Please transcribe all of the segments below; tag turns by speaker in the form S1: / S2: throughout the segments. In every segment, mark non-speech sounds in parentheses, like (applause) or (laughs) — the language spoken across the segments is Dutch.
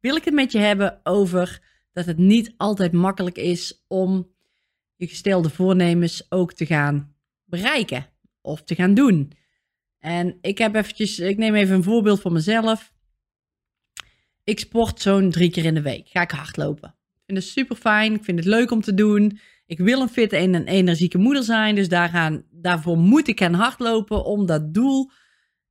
S1: wil ik het met je hebben over dat het niet altijd makkelijk is om je gestelde voornemens ook te gaan bereiken of te gaan doen. En ik heb eventjes, ik neem even een voorbeeld van mezelf. Ik sport zo'n drie keer in de week. Ga ik hardlopen. Ik vind het super fijn. Ik vind het leuk om te doen. Ik wil een fitte en een energieke moeder zijn. Dus daarvoor moet ik gaan hardlopen om dat doel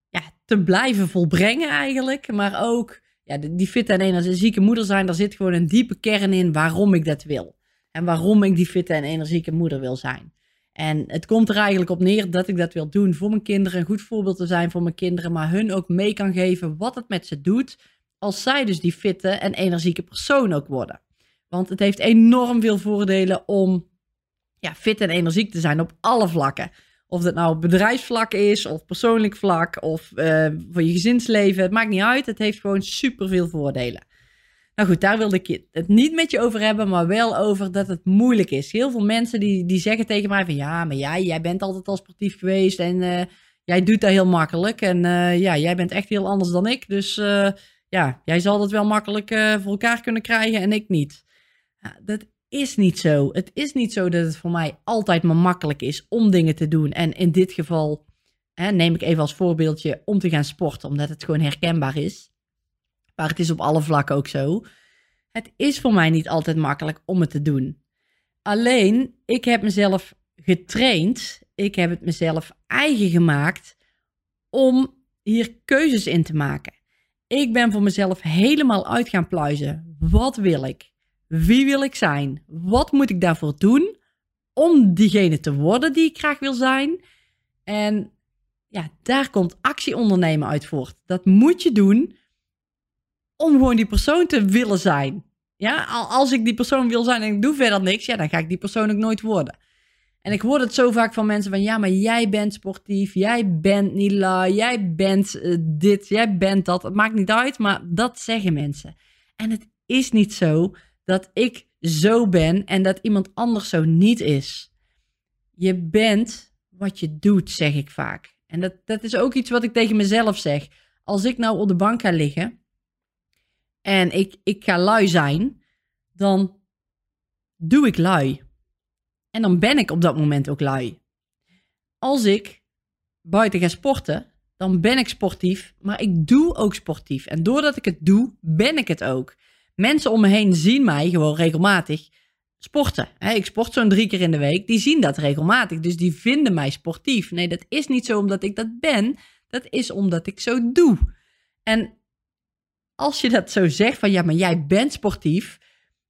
S1: ja, te blijven volbrengen eigenlijk. Maar ook ja, die fitte en energieke moeder zijn, daar zit gewoon een diepe kern in waarom ik dat wil. En waarom ik die fitte en energieke moeder wil zijn. En het komt er eigenlijk op neer dat ik dat wil doen voor mijn kinderen. Een goed voorbeeld te zijn voor mijn kinderen. Maar hun ook mee kan geven wat het met ze doet. Als zij dus die fitte en energieke persoon ook worden. Want het heeft enorm veel voordelen om ja, fit en energiek te zijn op alle vlakken. Of dat nou bedrijfsvlak is, of persoonlijk vlak, of uh, voor je gezinsleven. Het maakt niet uit. Het heeft gewoon super veel voordelen. Nou goed, daar wilde ik het niet met je over hebben, maar wel over dat het moeilijk is. Heel veel mensen die, die zeggen tegen mij van ja, maar jij, jij bent altijd al sportief geweest en uh, jij doet dat heel makkelijk. En uh, ja, jij bent echt heel anders dan ik. Dus ja, jij zal dat wel makkelijk voor elkaar kunnen krijgen en ik niet. Ja, dat is niet zo. Het is niet zo dat het voor mij altijd maar makkelijk is om dingen te doen. En in dit geval hè, neem ik even als voorbeeldje om te gaan sporten, omdat het gewoon herkenbaar is. Maar het is op alle vlakken ook zo. Het is voor mij niet altijd makkelijk om het te doen. Alleen, ik heb mezelf getraind. Ik heb het mezelf eigen gemaakt om hier keuzes in te maken. Ik ben voor mezelf helemaal uit gaan pluizen. Wat wil ik? Wie wil ik zijn? Wat moet ik daarvoor doen om diegene te worden die ik graag wil zijn? En ja, daar komt actie ondernemen uit voort. Dat moet je doen om gewoon die persoon te willen zijn. Ja, als ik die persoon wil zijn en ik doe verder niks, ja, dan ga ik die persoon ook nooit worden. En ik hoor het zo vaak van mensen van, ja, maar jij bent sportief, jij bent niet lui, jij bent uh, dit, jij bent dat. Het maakt niet uit, maar dat zeggen mensen. En het is niet zo dat ik zo ben en dat iemand anders zo niet is. Je bent wat je doet, zeg ik vaak. En dat, dat is ook iets wat ik tegen mezelf zeg. Als ik nou op de bank ga liggen en ik, ik ga lui zijn, dan doe ik lui. En dan ben ik op dat moment ook lui. Als ik buiten ga sporten, dan ben ik sportief, maar ik doe ook sportief. En doordat ik het doe, ben ik het ook mensen om me heen zien mij gewoon regelmatig sporten. ik sport zo'n drie keer in de week. Die zien dat regelmatig. Dus die vinden mij sportief. Nee, dat is niet zo omdat ik dat ben. Dat is omdat ik zo doe. En als je dat zo zegt van ja, maar jij bent sportief.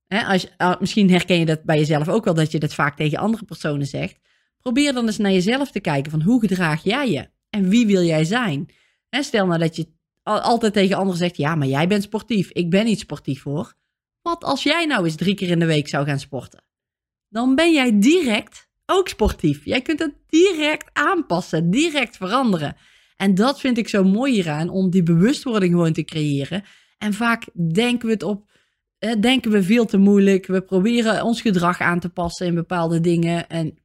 S1: als, ah, misschien herken je dat bij jezelf ook wel dat je dat vaak tegen andere personen zegt. Probeer dan eens naar jezelf te kijken van hoe gedraag jij je? En wie wil jij zijn? stel nou dat je altijd tegen anderen zegt: Ja, maar jij bent sportief. Ik ben niet sportief hoor. Wat als jij nou eens drie keer in de week zou gaan sporten? Dan ben jij direct ook sportief. Jij kunt het direct aanpassen, direct veranderen. En dat vind ik zo mooi hieraan, om die bewustwording gewoon te creëren. En vaak denken we het op, denken we veel te moeilijk. We proberen ons gedrag aan te passen in bepaalde dingen. En,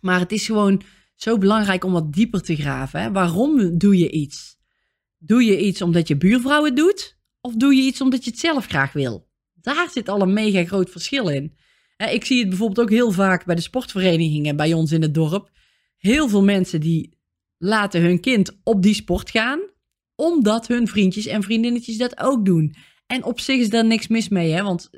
S1: maar het is gewoon zo belangrijk om wat dieper te graven. Hè? Waarom doe je iets? Doe je iets omdat je buurvrouw het doet? Of doe je iets omdat je het zelf graag wil? Daar zit al een mega groot verschil in. Ik zie het bijvoorbeeld ook heel vaak bij de sportverenigingen bij ons in het dorp. Heel veel mensen die laten hun kind op die sport gaan, omdat hun vriendjes en vriendinnetjes dat ook doen. En op zich is daar niks mis mee, hè? want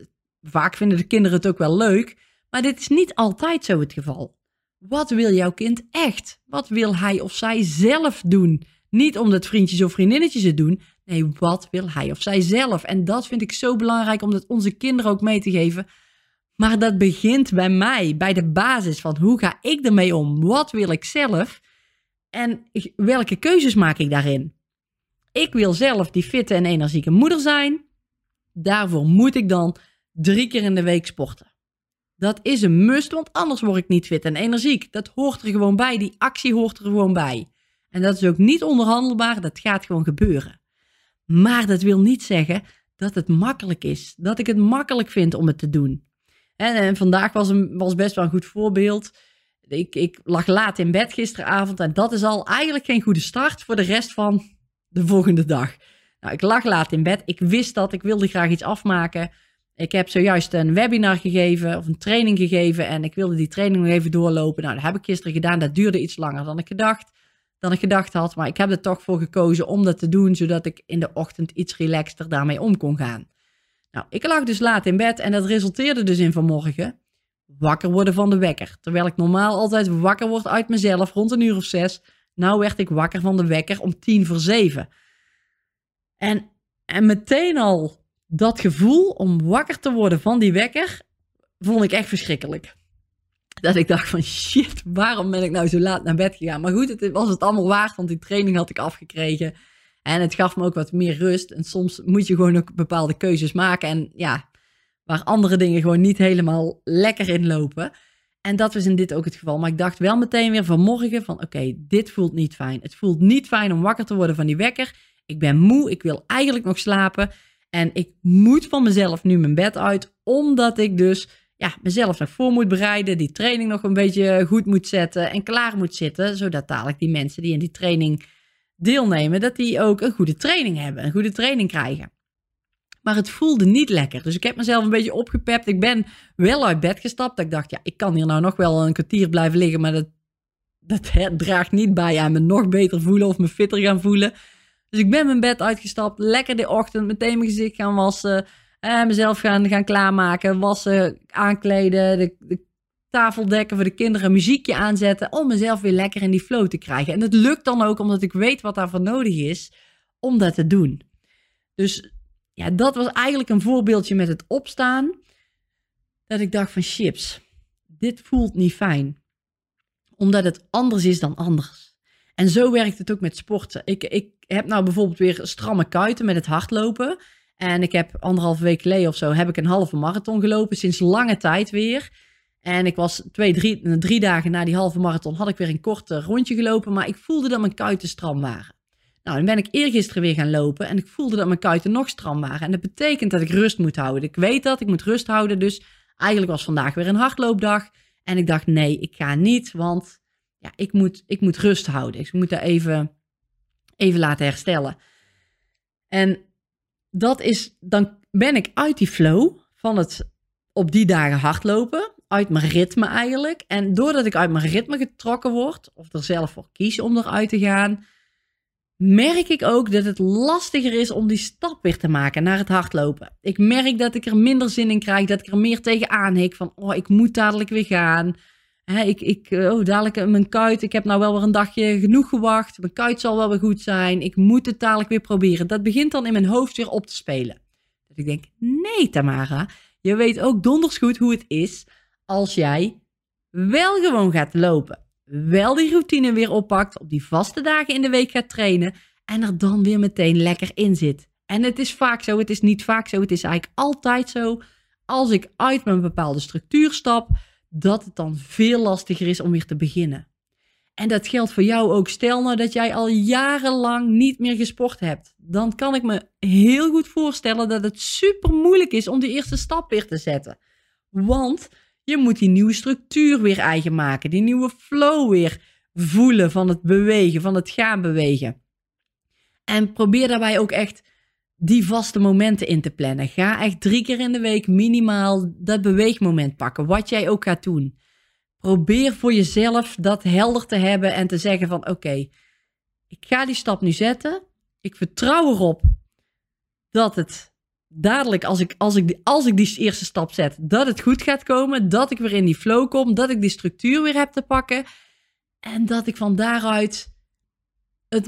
S1: vaak vinden de kinderen het ook wel leuk. Maar dit is niet altijd zo het geval. Wat wil jouw kind echt? Wat wil hij of zij zelf doen? Niet omdat vriendjes of vriendinnetjes het doen. Nee, wat wil hij of zij zelf? En dat vind ik zo belangrijk om dat onze kinderen ook mee te geven. Maar dat begint bij mij, bij de basis van hoe ga ik ermee om? Wat wil ik zelf? En welke keuzes maak ik daarin? Ik wil zelf die fitte en energieke moeder zijn. Daarvoor moet ik dan drie keer in de week sporten. Dat is een must, want anders word ik niet fit en energiek. Dat hoort er gewoon bij. Die actie hoort er gewoon bij. En dat is ook niet onderhandelbaar. Dat gaat gewoon gebeuren. Maar dat wil niet zeggen dat het makkelijk is. Dat ik het makkelijk vind om het te doen. En, en vandaag was, een, was best wel een goed voorbeeld. Ik, ik lag laat in bed gisteravond en dat is al eigenlijk geen goede start voor de rest van de volgende dag. Nou, ik lag laat in bed. Ik wist dat. Ik wilde graag iets afmaken. Ik heb zojuist een webinar gegeven of een training gegeven en ik wilde die training nog even doorlopen. Nou, dat heb ik gisteren gedaan. Dat duurde iets langer dan ik gedacht, dan ik gedacht had. Maar ik heb er toch voor gekozen om dat te doen, zodat ik in de ochtend iets relaxter daarmee om kon gaan. Nou, ik lag dus laat in bed en dat resulteerde dus in vanmorgen wakker worden van de wekker. Terwijl ik normaal altijd wakker word uit mezelf rond een uur of zes. Nou werd ik wakker van de wekker om tien voor zeven. En, en meteen al dat gevoel om wakker te worden van die wekker, vond ik echt verschrikkelijk. Dat ik dacht van shit, waarom ben ik nou zo laat naar bed gegaan? Maar goed, het was het allemaal waard, want die training had ik afgekregen. En het gaf me ook wat meer rust. En soms moet je gewoon ook bepaalde keuzes maken. En ja, waar andere dingen gewoon niet helemaal lekker in lopen. En dat was in dit ook het geval. Maar ik dacht wel meteen weer vanmorgen van oké, dit voelt niet fijn. Het voelt niet fijn om wakker te worden van die wekker. Ik ben moe, ik wil eigenlijk nog slapen. En ik moet van mezelf nu mijn bed uit, omdat ik dus ja, mezelf nog voor moet bereiden, die training nog een beetje goed moet zetten en klaar moet zitten, zodat dadelijk die mensen die in die training deelnemen, dat die ook een goede training hebben, een goede training krijgen. Maar het voelde niet lekker. Dus ik heb mezelf een beetje opgepept. Ik ben wel uit bed gestapt. Ik dacht, ja, ik kan hier nou nog wel een kwartier blijven liggen, maar dat, dat (laughs) draagt niet bij aan me nog beter voelen of me fitter gaan voelen. Dus ik ben mijn bed uitgestapt, lekker de ochtend, meteen mijn gezicht gaan wassen. Eh, mezelf gaan, gaan klaarmaken, wassen, aankleden, de, de tafel dekken voor de kinderen, muziekje aanzetten. Om mezelf weer lekker in die flow te krijgen. En het lukt dan ook omdat ik weet wat daarvoor nodig is om dat te doen. Dus ja, dat was eigenlijk een voorbeeldje met het opstaan. Dat ik dacht van chips, dit voelt niet fijn. Omdat het anders is dan anders. En zo werkt het ook met sporten. Ik, ik heb nou bijvoorbeeld weer stramme kuiten met het hardlopen. En ik heb anderhalve week geleden of zo heb ik een halve marathon gelopen. Sinds lange tijd weer. En ik was twee, drie, drie dagen na die halve marathon had ik weer een kort rondje gelopen. Maar ik voelde dat mijn kuiten stram waren. Nou, dan ben ik eergisteren weer gaan lopen en ik voelde dat mijn kuiten nog stram waren. En dat betekent dat ik rust moet houden. Ik weet dat, ik moet rust houden. Dus eigenlijk was vandaag weer een hardloopdag. En ik dacht, nee, ik ga niet, want ja, ik, moet, ik moet rust houden. Ik moet daar even, even laten herstellen. En dat is, dan ben ik uit die flow van het op die dagen hardlopen, uit mijn ritme eigenlijk. En doordat ik uit mijn ritme getrokken word, of er zelf voor kies om eruit te gaan, merk ik ook dat het lastiger is om die stap weer te maken naar het hardlopen. Ik merk dat ik er minder zin in krijg, dat ik er meer tegenaan hik van, oh, ik moet dadelijk weer gaan. Hè, ik, ik, eh, oh, dadelijk mijn kuit, ik heb nou wel weer een dagje genoeg gewacht. Mijn kuit zal wel weer goed zijn. Ik moet het dadelijk weer proberen. Dat begint dan in mijn hoofd weer op te spelen. Dat ik denk, nee Tamara, je weet ook donders goed hoe het is als jij wel gewoon gaat lopen. Wel die routine weer oppakt, op die vaste dagen in de week gaat trainen en er dan weer meteen lekker in zit. En het is vaak zo, het is niet vaak zo, het is eigenlijk altijd zo. Als ik uit mijn bepaalde structuur stap, dat het dan veel lastiger is om weer te beginnen. En dat geldt voor jou ook. Stel nou dat jij al jarenlang niet meer gesport hebt. Dan kan ik me heel goed voorstellen dat het super moeilijk is om die eerste stap weer te zetten. Want je moet die nieuwe structuur weer eigen maken. Die nieuwe flow weer voelen van het bewegen, van het gaan bewegen. En probeer daarbij ook echt die vaste momenten in te plannen. Ga echt drie keer in de week minimaal dat beweegmoment pakken, wat jij ook gaat doen. Probeer voor jezelf dat helder te hebben en te zeggen van oké, ik ga die stap nu zetten. Ik vertrouw erop dat het dadelijk, als ik, als, ik, als ik die eerste stap zet, dat het goed gaat komen. Dat ik weer in die flow kom, dat ik die structuur weer heb te pakken. En dat ik van daaruit het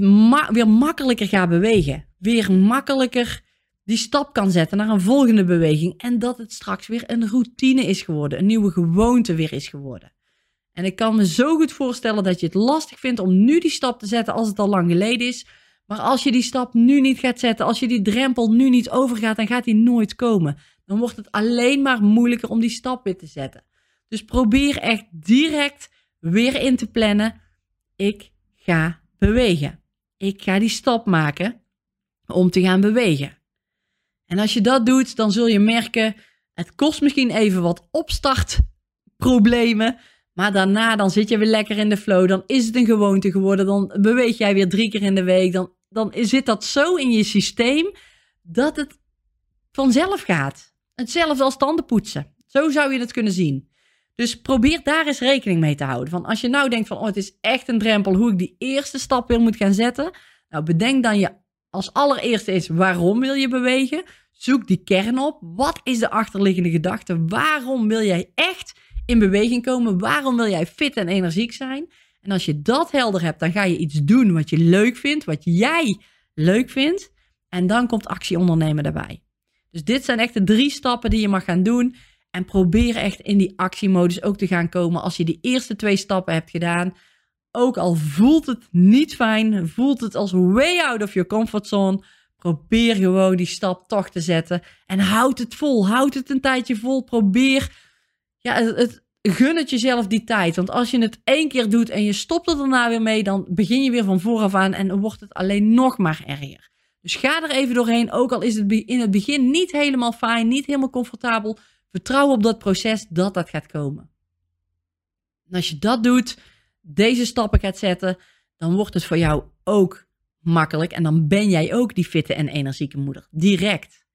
S1: weer makkelijker ga bewegen weer makkelijker die stap kan zetten naar een volgende beweging. En dat het straks weer een routine is geworden, een nieuwe gewoonte weer is geworden. En ik kan me zo goed voorstellen dat je het lastig vindt om nu die stap te zetten als het al lang geleden is. Maar als je die stap nu niet gaat zetten, als je die drempel nu niet overgaat, dan gaat die nooit komen. Dan wordt het alleen maar moeilijker om die stap weer te zetten. Dus probeer echt direct weer in te plannen. Ik ga bewegen. Ik ga die stap maken om te gaan bewegen. En als je dat doet, dan zul je merken, het kost misschien even wat opstartproblemen. Maar daarna dan zit je weer lekker in de flow. Dan is het een gewoonte geworden. Dan beweeg jij weer drie keer in de week. Dan, dan zit dat zo in je systeem dat het vanzelf gaat. Hetzelfde als tanden poetsen. Zo zou je het kunnen zien. Dus probeer daar eens rekening mee te houden. Van als je nou denkt van, oh, het is echt een drempel hoe ik die eerste stap weer moet gaan zetten. Nou, bedenk dan je als allereerste is waarom wil je bewegen? Zoek die kern op. Wat is de achterliggende gedachte? Waarom wil jij echt in beweging komen? Waarom wil jij fit en energiek zijn? En als je dat helder hebt, dan ga je iets doen wat je leuk vindt, wat jij leuk vindt. En dan komt actie ondernemen daarbij. Dus dit zijn echt de drie stappen die je mag gaan doen. En probeer echt in die actiemodus ook te gaan komen als je die eerste twee stappen hebt gedaan. Ook al voelt het niet fijn, voelt het als way out of your comfort zone. Probeer gewoon die stap toch te zetten. En houd het vol. Houd het een tijdje vol. Probeer. Ja, het, het, gun het jezelf die tijd. Want als je het één keer doet en je stopt er daarna weer mee, dan begin je weer van vooraf aan en dan wordt het alleen nog maar erger. Dus ga er even doorheen. Ook al is het in het begin niet helemaal fijn, niet helemaal comfortabel. Vertrouw op dat proces dat dat gaat komen. En als je dat doet, deze stappen gaat zetten, dan wordt het voor jou ook makkelijk. En dan ben jij ook die fitte en energieke moeder. Direct.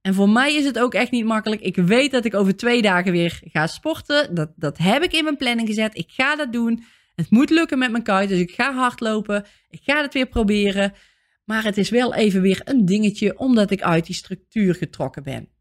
S1: En voor mij is het ook echt niet makkelijk. Ik weet dat ik over twee dagen weer ga sporten. Dat, dat heb ik in mijn planning gezet. Ik ga dat doen. Het moet lukken met mijn kuit. Dus ik ga hardlopen. Ik ga het weer proberen. Maar het is wel even weer een dingetje omdat ik uit die structuur getrokken ben.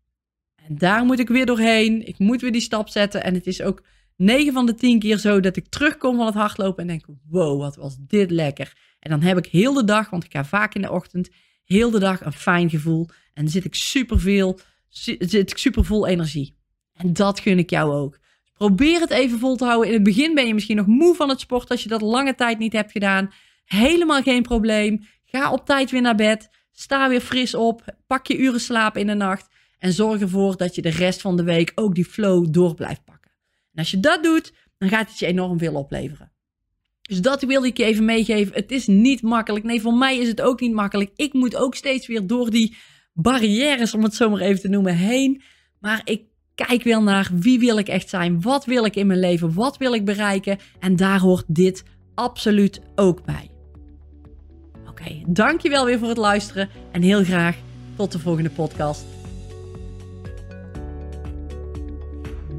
S1: En daar moet ik weer doorheen. Ik moet weer die stap zetten. En het is ook 9 van de 10 keer zo dat ik terugkom van het hardlopen en denk: wow, wat was dit lekker. En dan heb ik heel de dag, want ik ga vaak in de ochtend, heel de dag een fijn gevoel. En zit ik super veel, zit ik super vol energie. En dat gun ik jou ook. Probeer het even vol te houden. In het begin ben je misschien nog moe van het sport als je dat lange tijd niet hebt gedaan. Helemaal geen probleem. Ga op tijd weer naar bed. Sta weer fris op. Pak je uren slaap in de nacht. En zorg ervoor dat je de rest van de week ook die flow door blijft pakken. En als je dat doet, dan gaat het je enorm veel opleveren. Dus dat wilde ik je even meegeven. Het is niet makkelijk. Nee, voor mij is het ook niet makkelijk. Ik moet ook steeds weer door die barrières, om het zo maar even te noemen, heen. Maar ik kijk wel naar wie wil ik echt zijn? Wat wil ik in mijn leven? Wat wil ik bereiken? En daar hoort dit absoluut ook bij. Oké, dankjewel weer voor het luisteren en heel graag tot de volgende podcast.